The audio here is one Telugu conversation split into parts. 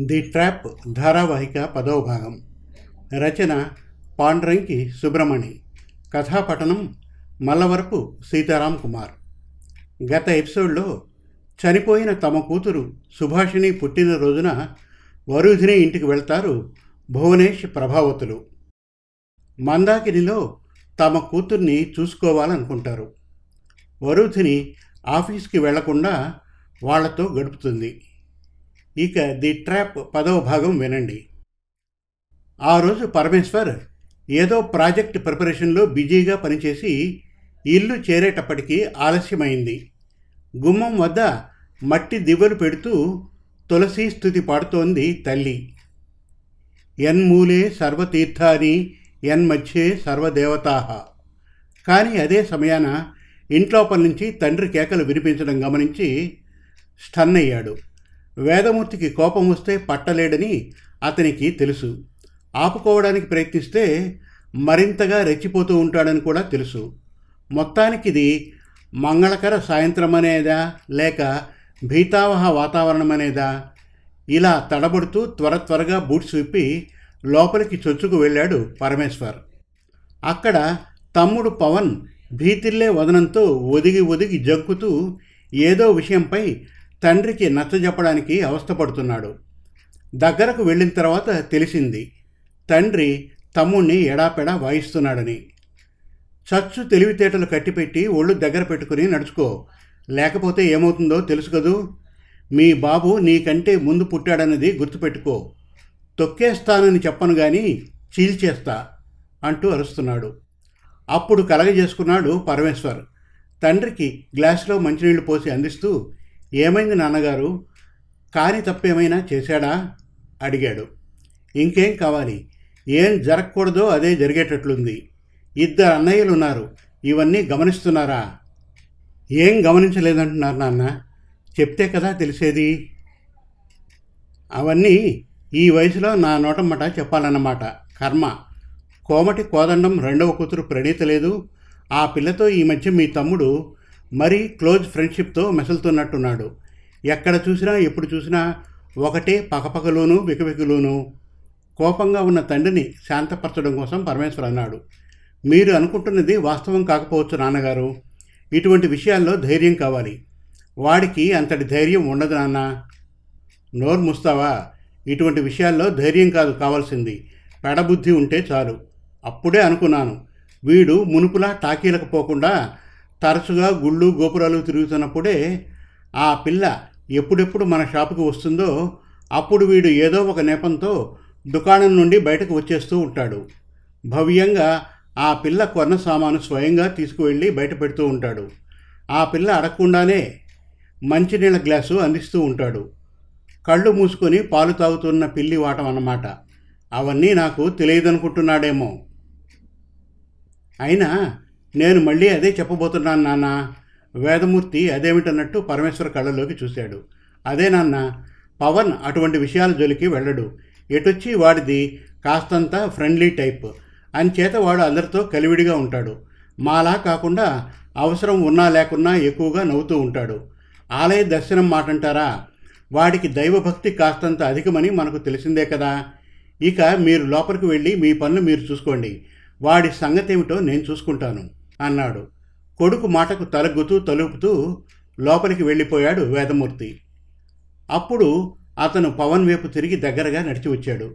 ది ట్రాప్ ధారావాహిక పదవ భాగం. రచన పాండ్రంకి సుబ్రమణి కథాపఠనం మల్లవరపు సీతారాం కుమార్. గత ఎపిసోడ్లో చనిపోయిన తమ కూతురు సుభాషిణి పుట్టినరోజున వరుధిని ఇంటికి వెళ్తారు భువనేష్ ప్రభావతులు. మందాకినిలో తమ కూతుర్ని చూసుకోవాలనుకుంటారు. వరుధిని ఆఫీస్కి వెళ్ళకుండా వాళ్ళతో గడుపుతుంది. ఇక ది ట్రాప్ పదవ భాగం వినండి. ఆ రోజు పరమేశ్వర్ ఏదో ప్రాజెక్ట్ ప్రిపరేషన్లో బిజీగా పనిచేసి ఇల్లు చేరేటప్పటికీ ఆలస్యమైంది. గుమ్మం వద్ద మట్టి దివ్వలు పెడుతూ తులసి స్థుతి పాడుతోంది తల్లి. ఎన్మూలే సర్వతీర్థాని ఎన్మధ్యే సర్వదేవతాహ కానీ అదే సమయాన ఇంట్లోపల నుంచి తండ్రి కేకలు వినిపించడం గమనించి స్టన్ అయ్యాడు వేదమూర్తికి కోపం వస్తే పట్టలేడని అతనికి తెలుసు. ఆపుకోవడానికి ప్రయత్నిస్తే మరింతగా రెచ్చిపోతూ ఉంటాడని కూడా తెలుసు. మొత్తానికి ఇది మంగళకర సాయంత్రం అనేదా లేక భీతావహ వాతావరణం అనేదా ఇలా తడబడుతూ త్వర త్వరగా బూట్స్ విప్పి లోపలికి చొచ్చుకు వెళ్ళాడు పరమేశ్వర్. అక్కడ తమ్ముడు పవన్ భీతిల్లే వదనంతో ఒదిగి ఒదిగి జంకుతూ ఏదో విషయంపై తండ్రికి నచ్చజెప్పడానికి అవస్థపడుతున్నాడు. దగ్గరకు వెళ్ళిన తర్వాత తెలిసింది తండ్రి తమ్ముణ్ణి ఎడాపెడా వాయిస్తున్నాడని. చచ్చు తెలివితేటలు కట్టిపెట్టి ఒళ్ళు దగ్గర పెట్టుకుని నడుచుకో. లేకపోతే ఏమవుతుందో తెలుసు కదూ? మీ బాబు నీకంటే ముందు పుట్టాడన్నది గుర్తుపెట్టుకో. తొక్కేస్తానని చెప్పను కానీ చీల్చేస్తా అంటూ అరుస్తున్నాడు. అప్పుడు కలగజేసుకున్నాడు పరమేశ్వర్. తండ్రికి గ్లాసులో మంచినీళ్ళు పోసి అందిస్తూ ఏమైంది నాన్నగారు? కాని తప్పేమైనా చేశాడా? అడిగాడు. ఇంకేం కావాలి? ఏం జరగకూడదో అదే జరిగేటట్లుంది. ఇద్దరు అన్నయ్యలు ఉన్నారు ఇవన్నీ గమనిస్తున్నారా? ఏం గమనించలేదంటున్నారు నాన్న. చెప్తే కదా తెలిసేది? అవన్నీ ఈ వయసులో నా నోటమ్మట చెప్పాలన్నమాట. కర్మ. కోమటి కోదండం రెండవ కూతురు ప్రణీత లేదు. ఆ పిల్లతో ఈ మధ్య మీ తమ్ముడు మరీ క్లోజ్ ఫ్రెండ్షిప్తో మెసులుతున్నట్టున్నాడు. ఎక్కడ చూసినా ఎప్పుడు చూసినా ఒకటే పకపకలోను వికవికలోనూ కోపంగా ఉన్న తండ్రిని శాంతపరచడం కోసం పరమేశ్వర్ అన్నాడు. మీరు అనుకుంటున్నది వాస్తవం కాకపోవచ్చు నాన్నగారు. ఇటువంటి విషయాల్లో ధైర్యం కావాలి. వాడికి అంతటి ధైర్యం ఉండదు నాన్న. నోరు ముస్తావా? ఇటువంటి విషయాల్లో ధైర్యం కాదు కావాల్సింది. పెడబుద్ధి ఉంటే చాలు. అప్పుడే అనుకున్నాను. వీడు మునుపులా టాకీలకు పోకుండా తరచుగా గుళ్ళు గోపురాలు తిరుగుతున్నప్పుడే ఆ పిల్ల ఎప్పుడెప్పుడు మన షాపుకి వస్తుందో అప్పుడు వీడు ఏదో ఒక నెపంతో దుకాణం నుండి బయటకు వచ్చేస్తూ ఉంటాడు. భవ్యంగా ఆ పిల్ల కొన్న సామాను స్వయంగా తీసుకువెళ్ళి బయట పెడుతూ ఉంటాడు. ఆ పిల్ల అడగకుండానే మంచినీళ్ళ గ్లాసు అందిస్తూ ఉంటాడు. కళ్ళు మూసుకొని పాలు తాగుతున్న పిల్లి వాటం అన్నమాట. అవన్నీ నాకు తెలియదనుకుంటున్నాడేమో. అయినా నేను మళ్ళీ అదే చెప్పబోతున్నాను నాన్న. వేదమూర్తి అదేమిటన్నట్టు పరమేశ్వర కళ్ళలోకి చూశాడు. అదే నాన్న. పవన్ అటువంటి విషయాల జోలికి వెళ్ళడు. ఎటొచ్చి వాడిది? కాస్తంత ఫ్రెండ్లీ టైప్. అంచేత వాడు అందరితో కలివిడిగా ఉంటాడు. మాలా కాకుండా అవసరం ఉన్నా లేకున్నా ఎక్కువగా నవ్వుతూ ఉంటాడు. ఆలయ దర్శనం మాటంటారా? వాడికి దైవభక్తి కాస్తంత అధికమని మనకు తెలిసిందే కదా. ఇక మీరు లోపలికి వెళ్ళి మీ పనులు మీరు చూసుకోండి. వాడి సంగతి ఏమిటో నేను చూసుకుంటాను. అన్నాడు. కొడుకు మాటకు తలగ్గుతూ తలుపుతూ లోపలికి వెళ్ళిపోయాడు వేదమూర్తి. అప్పుడు అతను పవన్ వైపు తిరిగి దగ్గరగా నడిచి వచ్చాడు.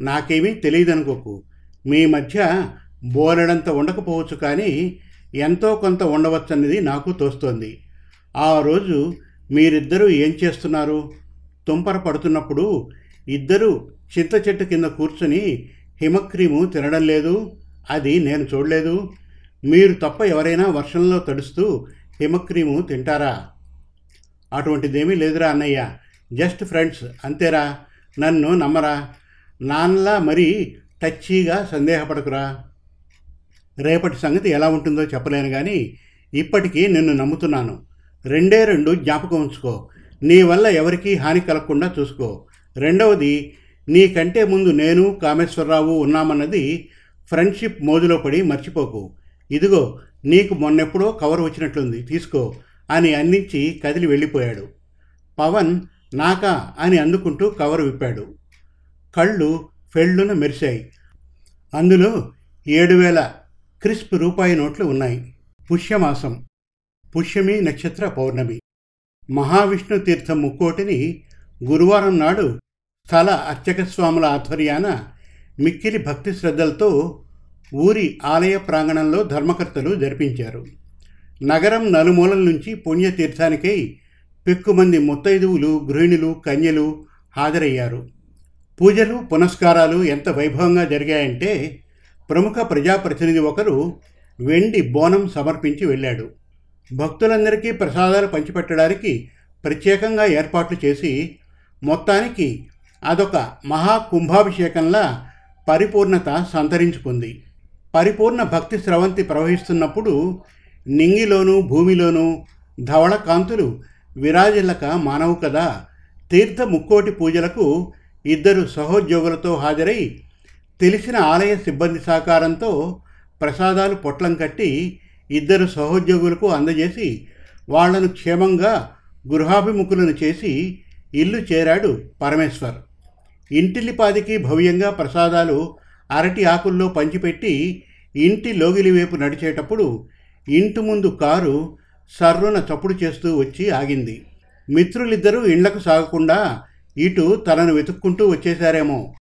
నాకేమీ తెలియదనుకోకు. మీ మధ్య బోలెడంత ఉండకపోవచ్చు కానీ ఎంతో కొంత ఉండవచ్చన్నది నాకు తోస్తోంది. ఆ రోజు మీరిద్దరూ ఏం చేస్తున్నారు? తుంపర పడుతున్నప్పుడు ఇద్దరూ చింత చెట్టు కింద కూర్చుని హిమక్రీము తినడం లేదు. అది నేను చూడలేదు. మీరు తప్ప ఎవరైనా వర్షంలో తడుస్తూ హిమక్రీము తింటారా? అటువంటిదేమీ లేదురా అన్నయ్య. జస్ట్ ఫ్రెండ్స్ అంతేరా. నన్ను నమ్మరా. నాన్నలా మరీ టచ్చీగా సందేహపడకురా. రేపటి సంగతి ఎలా ఉంటుందో చెప్పలేను కానీ ఇప్పటికీ నిన్ను నమ్ముతున్నాను. రెండే రెండు జ్ఞాపకం ఉంచుకో. నీ వల్ల ఎవరికీ హాని కలగకుండా చూసుకో. రెండవది నీకంటే ముందు నేను కామేశ్వరరావు ఉన్నామన్నది ఫ్రెండ్షిప్ మోజులో పడి మర్చిపోకు. ఇదిగో నీకు మొన్నెప్పుడో కవర్ వచ్చినట్లుంది తీసుకో అని అందించి కదిలి వెళ్ళిపోయాడు. పవన్ నాకా అని అందుకుంటూ కవర్ విప్పాడు. కళ్ళు ఫెళ్ళున మెరిశాయి. అందులో ఏడు వేల క్రిస్ప్ రూపాయి నోట్లు ఉన్నాయి. పుష్యమాసం పుష్యమి నక్షత్ర పౌర్ణమి. మహావిష్ణు తీర్థం ముక్కోటిని గురువారం నాడు స్థల అర్చక స్వాముల ఆధ్వర్యాన మిక్కిలి భక్తి శ్రద్ధలతో ఊరి ఆలయ ప్రాంగణంలో ధర్మకర్తలు జరిపించారు. నగరం నలుమూలల నుంచి పుణ్యతీర్థానికై పెక్కుమంది ముత్తైదువులు గృహిణులు కన్యలు హాజరయ్యారు. పూజలు పునస్కారాలు ఎంత వైభవంగా జరిగాయంటే ప్రముఖ ప్రజాప్రతినిధి ఒకరు వెండి బోనం సమర్పించి వెళ్ళాడు. భక్తులందరికీ ప్రసాదాలు పంచిపెట్టడానికి ప్రత్యేకంగా ఏర్పాట్లు చేసి మొత్తానికి అదొక మహా కుంభాభిషేకంలా పరిపూర్ణత సంతరించుకుంది. పరిపూర్ణ భక్తి స్రవంతి ప్రవహిస్తున్నప్పుడు నింగిలోనూ భూమిలోనూ ధవళ కాంతులు విరాజిల్లక మానవు కదా. తీర్థ ముక్కోటి పూజలకు ఇద్దరు సహోద్యోగులతో హాజరై తెలిసిన ఆలయ సిబ్బంది సహకారంతో ప్రసాదాలు పొట్లం కట్టి ఇద్దరు సహోద్యోగులకు అందజేసి వాళ్ళను క్షేమంగా గృహాభిముఖులను చేసి ఇల్లు చేరాడు పరమేశ్వర్. ఇంటిల్లిపాదికి భవ్యంగా ప్రసాదాలు అరటి ఆకుల్లో పంచిపెట్టి ఇంటి లోగిలి వైపు నడిచేటప్పుడు ఇంటి ముందు కారు సర్రున చప్పుడు చేస్తూ వచ్చి ఆగింది. మిత్రులిద్దరూ ఇండ్లకు సాగకుండా ఇటు తనను వెతుక్కుంటూ వచ్చేశారేమో.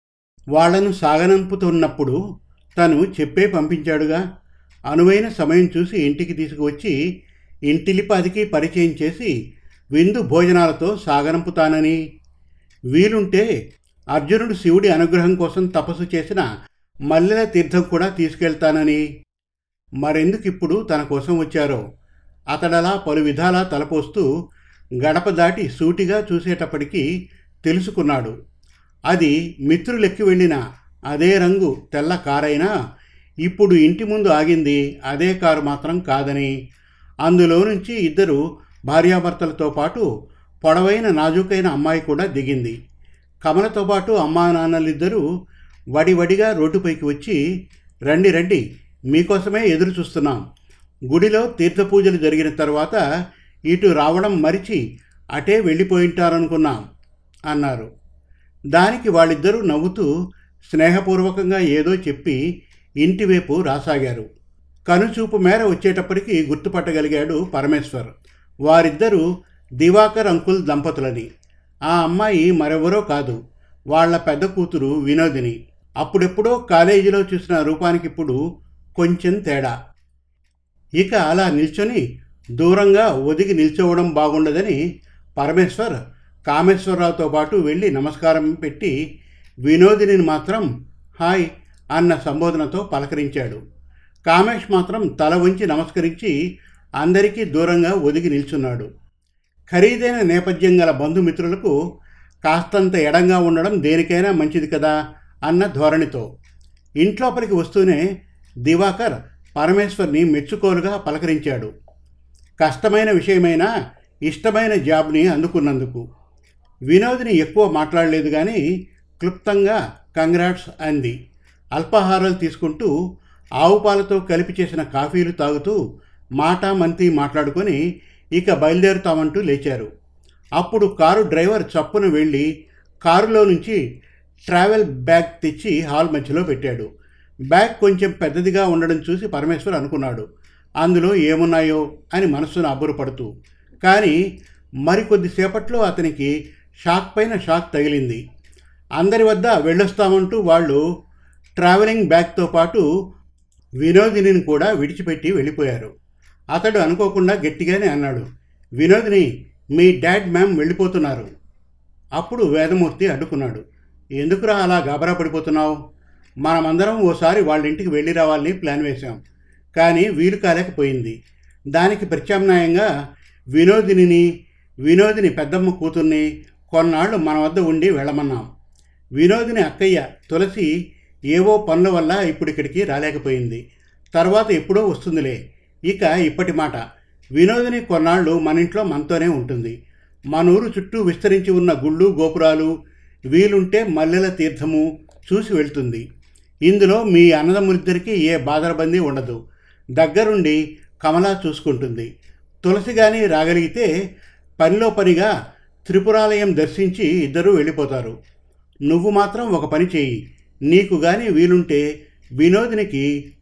వాళ్ళను సాగనంపుతున్నప్పుడు తను చెప్పే పంపించాడుగా అనువైన సమయం చూసి ఇంటికి తీసుకువచ్చి ఇంటిలిపాదికి పరిచయం చేసి విందు భోజనాలతో సాగనంపుతానని. వీలుంటే అర్జునుడు శివుడి అనుగ్రహం కోసం తపస్సు చేసిన మల్లెల తీర్థం కూడా తీసుకెళ్తానని. మరెందుకిప్పుడు తన కోసం వచ్చారో? అతడలా పలు విధాలా తలపోస్తూ గడప దాటి సూటిగా చూసేటప్పటికీ తెలుసుకున్నాడు. అది మిత్రులెక్కి వెళ్ళిన అదే రంగు తెల్ల కారైనా ఇప్పుడు ఇంటి ముందు ఆగింది అదే కారు మాత్రం కాదని. అందులో నుంచి ఇద్దరు భార్యాభర్తలతో పాటు పొడవైన నాజూకైన అమ్మాయి కూడా దిగింది. కమలతో పాటు అమ్మా నాన్నలిద్దరూ వడివడిగా రోడ్డుపైకి వచ్చి రండి రండి మీకోసమే ఎదురు చూస్తున్నాం. గుడిలో తీర్థపూజలు జరిగిన తర్వాత ఇటు రావడం మరిచి అటే వెళ్ళిపోయింటారనుకున్నాం అన్నారు. దానికి వాళ్ళిద్దరూ నవ్వుతూ స్నేహపూర్వకంగా ఏదో చెప్పి ఇంటివైపు రాసాగారు. కనుచూపు మేర వచ్చేటప్పటికి గుర్తుపట్టగలిగాడు పరమేశ్వర్. వారిద్దరూ దివాకర్ అంకుల్ దంపతులని. ఆ అమ్మాయి మరెవరో కాదు. వాళ్ళ పెద్ద కూతురు వినోదిని. అప్పుడెప్పుడో కాలేజీలో చూసిన రూపానికి ఇప్పుడు కొంచెం తేడా. ఇక అలా నిల్చొని దూరంగా ఒదిగి నిల్చోవడం బాగుండదని పరమేశ్వర్ కామేశ్వరరావుతో పాటు వెళ్ళి నమస్కారం పెట్టి వినోదిని మాత్రం హాయ్ అన్న సంబోధనతో పలకరించాడు. కామేష్ మాత్రం తల వంచి నమస్కరించి అందరికీ దూరంగా ఒదిగి నిల్చున్నాడు. ఖరీదైన నేపథ్యం గల బంధుమిత్రులకు కాస్తంత ఎడంగా ఉండడం దేనికైనా మంచిది కదా అన్న ధోరణితో ఇంట్లోపలికి వస్తూనే దివాకర్ పరమేశ్వర్ని మెచ్చుకోలుగా పలకరించాడు. కష్టమైన విషయమైనా ఇష్టమైన జాబ్ని అందుకున్నందుకు. వినోద్ని ఎక్కువ మాట్లాడలేదు కానీ క్లుప్తంగా కంగ్రాట్స్ అంది. అల్పాహారాలు తీసుకుంటూ ఆవు పాలతో కలిపి చేసిన కాఫీలు తాగుతూ మాటా మంతి మాట్లాడుకొని ఇక బయలుదేరుతామంటూ లేచారు. అప్పుడు కారు డ్రైవర్ చప్పున వెళ్ళి కారులో నుంచి ట్రావెల్ బ్యాగ్ తెచ్చి హాల్ మధ్యలో పెట్టాడు. బ్యాగ్ కొంచెం పెద్దదిగా ఉండడం చూసి పరమేశ్వర్ అనుకున్నాడు. అందులో ఏమున్నాయో అని మనస్సును అబ్బురపడుతూ. కానీ మరికొద్దిసేపట్లో అతనికి షాక్ పైన షాక్ తగిలింది. అందరి వద్ద వెళ్ళొస్తామంటూ వాళ్ళు ట్రావెలింగ్ బ్యాగ్తో పాటు వినోదిని కూడా విడిచిపెట్టి వెళ్ళిపోయారు. అతడు అనుకోకుండా గట్టిగానే అన్నాడు వినోదిని మీ డాడ్ మ్యామ్ వెళ్ళిపోతున్నారు. అప్పుడు వేదమూర్తి అడ్డుకున్నాడు. ఎందుకురా అలా గాబరా పడిపోతున్నావు? మనమందరం ఓసారి వాళ్ళ ఇంటికి వెళ్ళి రావాలని ప్లాన్ వేశాం. కానీ వీలు కాలేకపోయింది. దానికి ప్రత్యామ్నాయంగా వినోదిని వినోదిని పెద్దమ్మ కూతుర్ని కొన్నాళ్ళు మన వద్ద ఉండి వెళ్ళమన్నాం. వినోదిని అక్కయ్య తులసి ఏవో పనుల వల్ల ఇప్పుడు ఇక్కడికి రాలేకపోయింది. తర్వాత ఎప్పుడో వస్తుందిలే. ఇక ఇప్పటి మాట. వినోదిని కొన్నాళ్ళు మన ఇంట్లో మనతోనే ఉంటుంది. మన ఊరు చుట్టూ విస్తరించి ఉన్న గుళ్ళు గోపురాలు వీలుంటే మల్లెల తీర్థము చూసి వెళ్తుంది. ఇందులో మీ అన్నదమ్ములిద్దరికీ ఏ బాధరబందీ ఉండదు. దగ్గరుండి కమలా చూసుకుంటుంది. తులసి కానీ రాగలిగితే పనిలో పనిగా త్రిపురాలయం దర్శించి ఇద్దరూ వెళ్ళిపోతారు. నువ్వు మాత్రం ఒక పని చేయి నీకు కానీ వీలుంటే వినోదినికి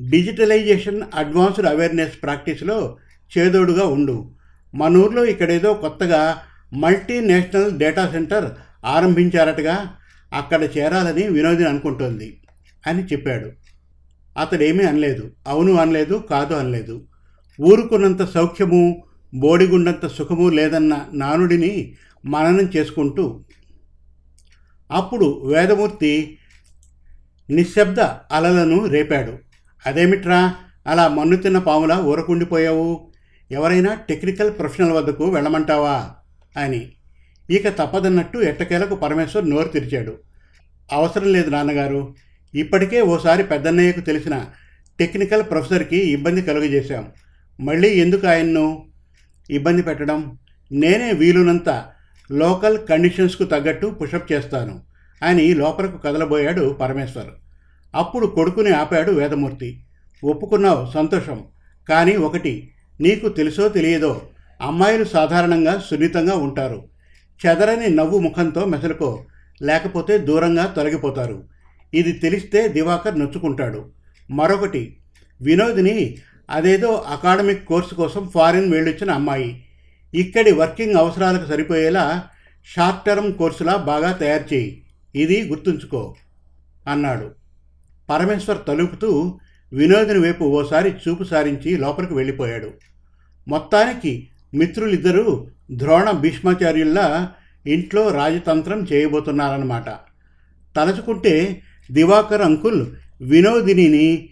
డిజిటలైజేషన్ అడ్వాన్స్డ్ అవేర్నెస్ ప్రాక్టీస్లో చేదోడుగా ఉండు. మన ఊర్లో ఇక్కడేదో కొత్తగా మల్టీనేషనల్ డేటా సెంటర్ ఆరంభించారటగా అక్కడ చేరాలని వినోదిని అనుకుంటోంది అని చెప్పాడు. అతడేమీ అనలేదు. అవును అనలేదు కాదు అనలేదు. ఊరుకున్నంత సౌఖ్యము బోడిగుండంత సుఖము లేదన్న నానుడిని మననం చేసుకుంటూ అప్పుడు వేదమూర్తి నిశ్శబ్ద అలలను రేపాడు. అదేమిట్రా? అలా మన్ను తిన్న పాములా ఊరకుండిపోయావు? ఎవరైనా టెక్నికల్ ప్రొఫెషనల్ వద్దకు వెళ్ళమంటావా? అని ఇక తప్పదన్నట్టు ఎట్టకేలకు పరమేశ్వర్ నోరు తెరిచాడు. అవసరం లేదు నాన్నగారు. ఇప్పటికే ఓసారి పెద్దన్నయ్యకు తెలిసిన టెక్నికల్ ప్రొఫెసర్కి ఇబ్బంది కలుగజేశాం. మళ్ళీ ఎందుకు ఆయన్ను ఇబ్బంది పెట్టడం? నేనే వీలునంత లోకల్ కండిషన్స్కు తగ్గట్టు పుషప్ చేస్తాను. అని లోపలకు కదలబోయాడు పరమేశ్వర్. అప్పుడు కొడుకుని ఆపాడు వేదమూర్తి. ఒప్పుకున్నావు సంతోషం. కానీ ఒకటి నీకు తెలుసో తెలియదో అమ్మాయిలు సాధారణంగా సున్నితంగా ఉంటారు. చెదరని నవ్వు ముఖంతో మెసలుకో లేకపోతే దూరంగా తొలగిపోతారు. ఇది తెలిస్తే దివాకర్ నొచ్చుకుంటాడు. మరొకటి వినోదిని అదేదో అకాడమిక్ కోర్సు కోసం ఫారిన్ వెళ్ళొచ్చిన అమ్మాయి. ఇక్కడి వర్కింగ్ అవసరాలకు సరిపోయేలా షార్ట్ టర్మ్ కోర్సులా బాగా తయారు చేయి. ఇది గుర్తుంచుకో అన్నాడు. పరమేశ్వర్ తలుపుతూ వినోదిని వైపు ఓసారి చూపు సారించి లోపలికి వెళ్ళిపోయాడు. మొత్తానికి మిత్రులిద్దరూ ద్రోణ భీష్మాచార్యుల్లా ఇంట్లో రాజతంత్రం చేయబోతున్నారన్నమాట. తలచుకుంటే దివాకర్ అంకుల్ వినోదినిని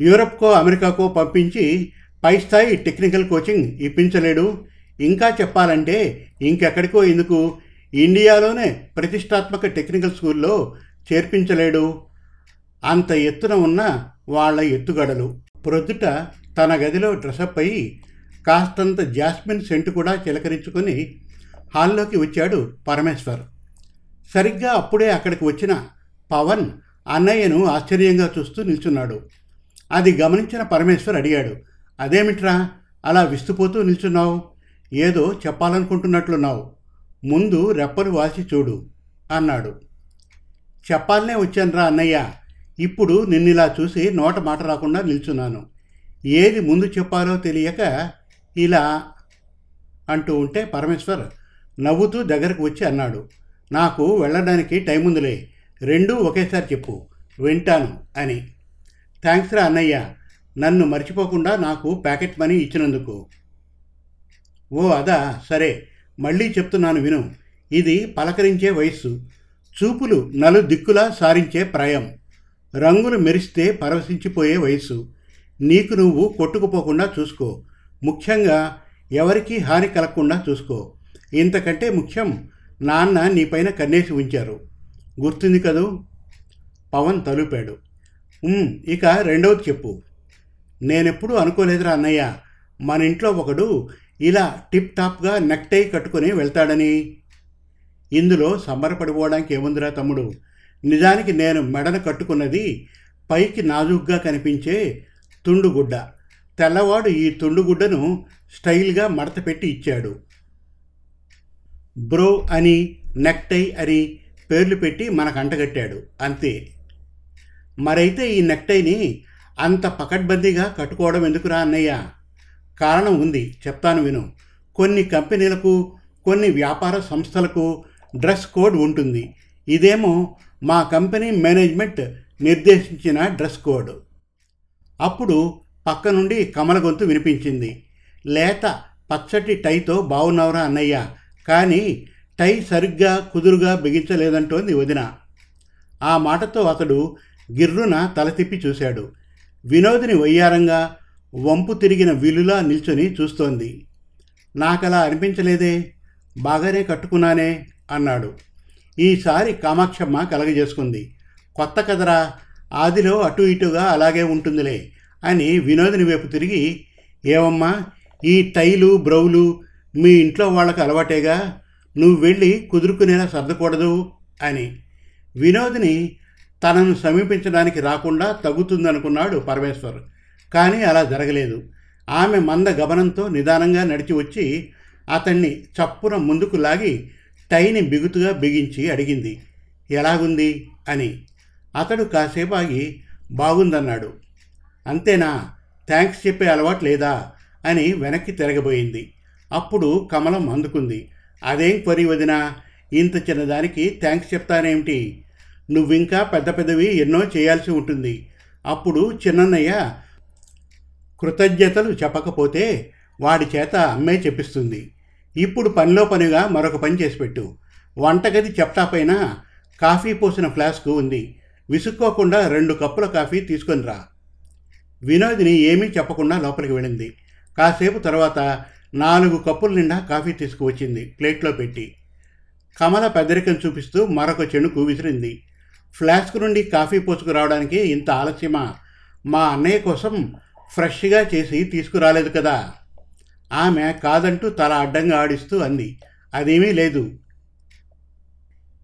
యూరప్కో అమెరికాకో పంపించి పై స్థాయి టెక్నికల్ కోచింగ్ ఇప్పించలేడు. ఇంకా చెప్పాలంటే ఇంకెక్కడికో ఎందుకు? ఇండియాలోనే ప్రతిష్టాత్మక టెక్నికల్ స్కూల్లో చేర్పించలేడు. అంత ఎత్తున ఉన్న వాళ్ళ ఎత్తుగడలు. ప్రొద్దుట తన గదిలో డ్రెస్అప్ అయి కాస్తంత జాస్మిన్ సెంటు కూడా చిలకరించుకొని హాల్లోకి వచ్చాడు పరమేశ్వర్. సరిగ్గా అప్పుడే అక్కడికి వచ్చిన పవన్ అన్నయ్యను ఆశ్చర్యంగా చూస్తూ నిల్చున్నాడు. అది గమనించిన పరమేశ్వర్ అడిగాడు అదేమిట్రా అలా విస్తుపోతూ నిల్చున్నావు? ఏదో చెప్పాలనుకుంటున్నట్లున్నావు. ముందు రెప్పలు వాసి చూడు అన్నాడు. చెప్పాలనే వచ్చానురా అన్నయ్య. ఇప్పుడు నిన్నిలా చూసి నోట మాట రాకుండా నిల్చున్నాను. ఏది ముందు చెప్పాలో తెలియక ఇలా అంటూ ఉంటే పరమేశ్వర్ నవ్వుతూ దగ్గరకు వచ్చి అన్నాడు నాకు వెళ్ళడానికి టైం ఉందిలే. రెండూ ఒకేసారి చెప్పు. వింటాను అని. థ్యాంక్స్ రా అన్నయ్య. నన్ను మర్చిపోకుండా నాకు ప్యాకెట్ మనీ ఇచ్చినందుకు. ఓ అదా. సరే. మళ్ళీ చెప్తున్నాను విను. ఇది పలకరించే వయస్సు. చూపులు నలు దిక్కులా సారించే ప్రాయం. రంగులు మెరిస్తే పరవశించిపోయే వయస్సు. నీకు నువ్వు కొట్టుకుపోకుండా చూసుకో. ముఖ్యంగా ఎవరికీ హాని కలగకుండా చూసుకో. ఇంతకంటే ముఖ్యం నాన్న నీపైన కన్నేసి ఉంచారు. గుర్తుంది కదూ? పవన్ తలుపాడు. ఇక రెండవది చెప్పు. నేనెప్పుడు అనుకోలేదురా అన్నయ్య. మన ఇంట్లో ఒకడు ఇలా టిప్ టాప్గా నెక్టై కట్టుకొని వెళ్తాడని. ఇందులో సంబరపడిపోవడానికి ఏముందిరా తమ్ముడు? నిజానికి నేను మెడను కట్టుకున్నది పైకి నాజుగ్గా కనిపించే తుండుగుడ్డ. తెల్లవాడు ఈ తుండుగుడ్డను స్టైల్గా మడత పెట్టి ఇచ్చాడు. బ్రో అని నెక్టై అని పేర్లు పెట్టి మనకు అంటగట్టాడు. అంతే. మరైతే ఈ నెక్టైని అంత పకడ్బందీగా కట్టుకోవడం ఎందుకురా అన్నయ్య? కారణం ఉంది. చెప్తాను విను. కొన్ని కంపెనీలకు కొన్ని వ్యాపార సంస్థలకు డ్రెస్ కోడ్ ఉంటుంది. ఇదేమో మా కంపెనీ మేనేజ్మెంట్ నిర్దేశించిన డ్రెస్ కోడ్. అప్పుడు పక్క నుండి కమల గొంతు వినిపించింది. లేత పచ్చటి టైతో బాగున్నావురా అన్నయ్య. కానీ టై సరిగ్గా కుదురుగా బిగించలేదంటోంది వదిన. ఆ మాటతో అతడు గిర్రున తల తిప్పి చూశాడు. వినోదిని వయ్యారంగా వంపు తిరిగిన విలులా నిల్చొని చూస్తోంది. నాకలా అనిపించలేదే. బాగానే కట్టుకున్నానే అన్నాడు. ఈసారి కామాక్షమ్మ కలగజేసుకుంది. కొత్త కదరా. ఆదిలో అటు ఇటుగా అలాగే ఉంటుందిలే. అని వినోదిని వైపు తిరిగి ఏవమ్మా ఈ టైలు బ్రౌలు మీ ఇంట్లో వాళ్ళకు అలవాటేగా? నువ్వు వెళ్ళి కుదురుకునేలా సర్దకూడదు అని. వినోదిని తనను సమీపించడానికి రాకుండా తగ్గుతుందనుకున్నాడు పరమేశ్వర్. కానీ అలా జరగలేదు. ఆమె మంద గమనంతో నిదానంగా నడిచి వచ్చి అతన్ని చప్పున ముందుకు లాగి టైని బిగుతుగా బిగించి అడిగింది. ఎలాగుంది? అని. అతడు కాసేపు ఆగి బాగుందన్నాడు. అంతేనా? థ్యాంక్స్ చెప్పే అలవాటు లేదా? అని వెనక్కి తిరగబోయింది. అప్పుడు కమలం అందుకుంది. అదేం పరి వదినా? ఇంత చిన్నదానికి థ్యాంక్స్ చెప్తానేమిటి? నువ్వింకా పెద్ద పెద్దవి ఎన్నో చేయాల్సి ఉంటుంది. అప్పుడు చిన్నన్నయ్య కృతజ్ఞతలు చెప్పకపోతే వాడి చేత అమ్మే చెప్పిస్తుంది. ఇప్పుడు పనిలో పనిగా మరొక పని చేసి పెట్టు. వంటగది చెప్టా పైన కాఫీ పోసిన ఫ్లాస్క్ ఉంది. విసుక్కోకుండా రెండు కప్పుల కాఫీ తీసుకొని రా. వినోదిని ఏమీ చెప్పకుండా లోపలికి వెళ్ళింది. కాసేపు తర్వాత నాలుగు కప్పుల నిండా కాఫీ తీసుకువచ్చింది. ప్లేట్లో పెట్టి కమల పెద్దరికం చూపిస్తూ మరొక చెణుకు విసిరింది. ఫ్లాస్క్ నుండి కాఫీ పోసుకురావడానికి ఇంత ఆలస్యమా? మా అన్నయ్య కోసం ఫ్రెష్గా చేసి తీసుకురాలేదు కదా. ఆమె కాదంటూ తల అడ్డంగా ఆడిస్తూ అంది. అదేమీ లేదు.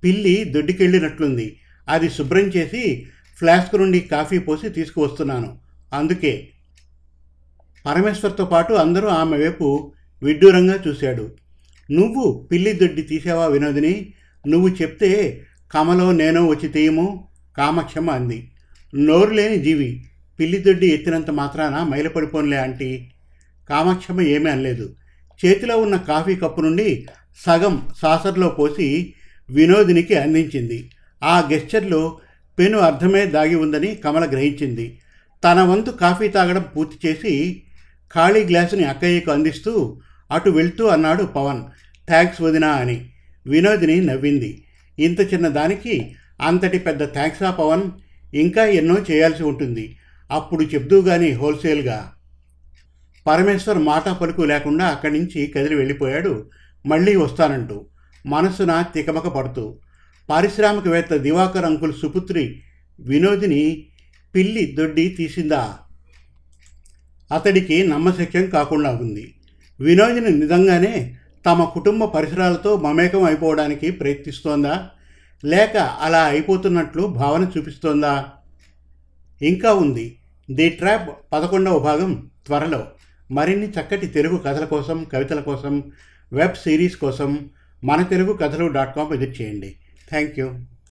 పిల్లి దొడ్డికెళ్ళినట్లుంది. అది శుభ్రం చేసి ఫ్లాస్క్ నుండి కాఫీ పోసి తీసుకువస్తున్నాను. అందుకే పరమేశ్వర్తో పాటు అందరూ ఆమె వైపు విడ్డూరంగా చూశాడు. నువ్వు పిల్లి దొడ్డి తీసావా వినోదిని? నువ్వు చెప్తే కమలో నేను వచ్చి తీయము? కామక్షమ అంది. నోరు లేని జీవి పిల్లి దొడ్డి ఎత్తినంత మాత్రాన మైలపడిపోన్లే ఆంటీ. కామక్షమ ఏమీ అనలేదు. చేతిలో ఉన్న కాఫీ కప్పు నుండి సగం సాసర్లో పోసి వినోదినికి అందించింది. ఆ గెస్చర్లో పెను అర్థమే దాగి ఉందని కమల గ్రహించింది. తన వంతు కాఫీ తాగడం పూర్తి చేసి ఖాళీ గ్లాసుని అక్కయ్యకు అందిస్తూ అటు వెళ్తూ అన్నాడు పవన్. థ్యాంక్స్ వదినా అని. వినోదిని నవ్వింది. ఇంత చిన్న దానికి అంతటి పెద్ద థ్యాంక్సా పవన్? ఇంకా ఎన్నో చేయాల్సి ఉంటుంది. అప్పుడు చెప్దూ గాని హోల్సేల్గా. పరమేశ్వర్ మాట పలుకు లేకుండా అక్కడి నుంచి కదిలి వెళ్ళిపోయాడు. మళ్ళీ వస్తానంటూ మనసున తికమక పడుతూ. పారిశ్రామికవేత్త దివాకర్ అంకుల్ సుపుత్రి వినోదిని పిల్లి దొడ్డి తీసిందా? అతడికి నమ్మశక్యం కాకుండా ఉంది. వినోదిని నిజంగానే తమ కుటుంబ పరిసరాలతో మమేకం అయిపోవడానికి ప్రయత్నిస్తోందా? లేక అలా అయిపోతున్నట్లు భావన చూపిస్తోందా? ఇంకా ఉంది. ది ట్రాప్ పదకొండవ భాగం త్వరలో. మరిన్ని చక్కటి తెలుగు కథల కోసం కవితల కోసం వెబ్ సిరీస్ కోసం మన తెలుగు కథలు డాట్ కామ్ విజిట్ చేయండి. Thank you.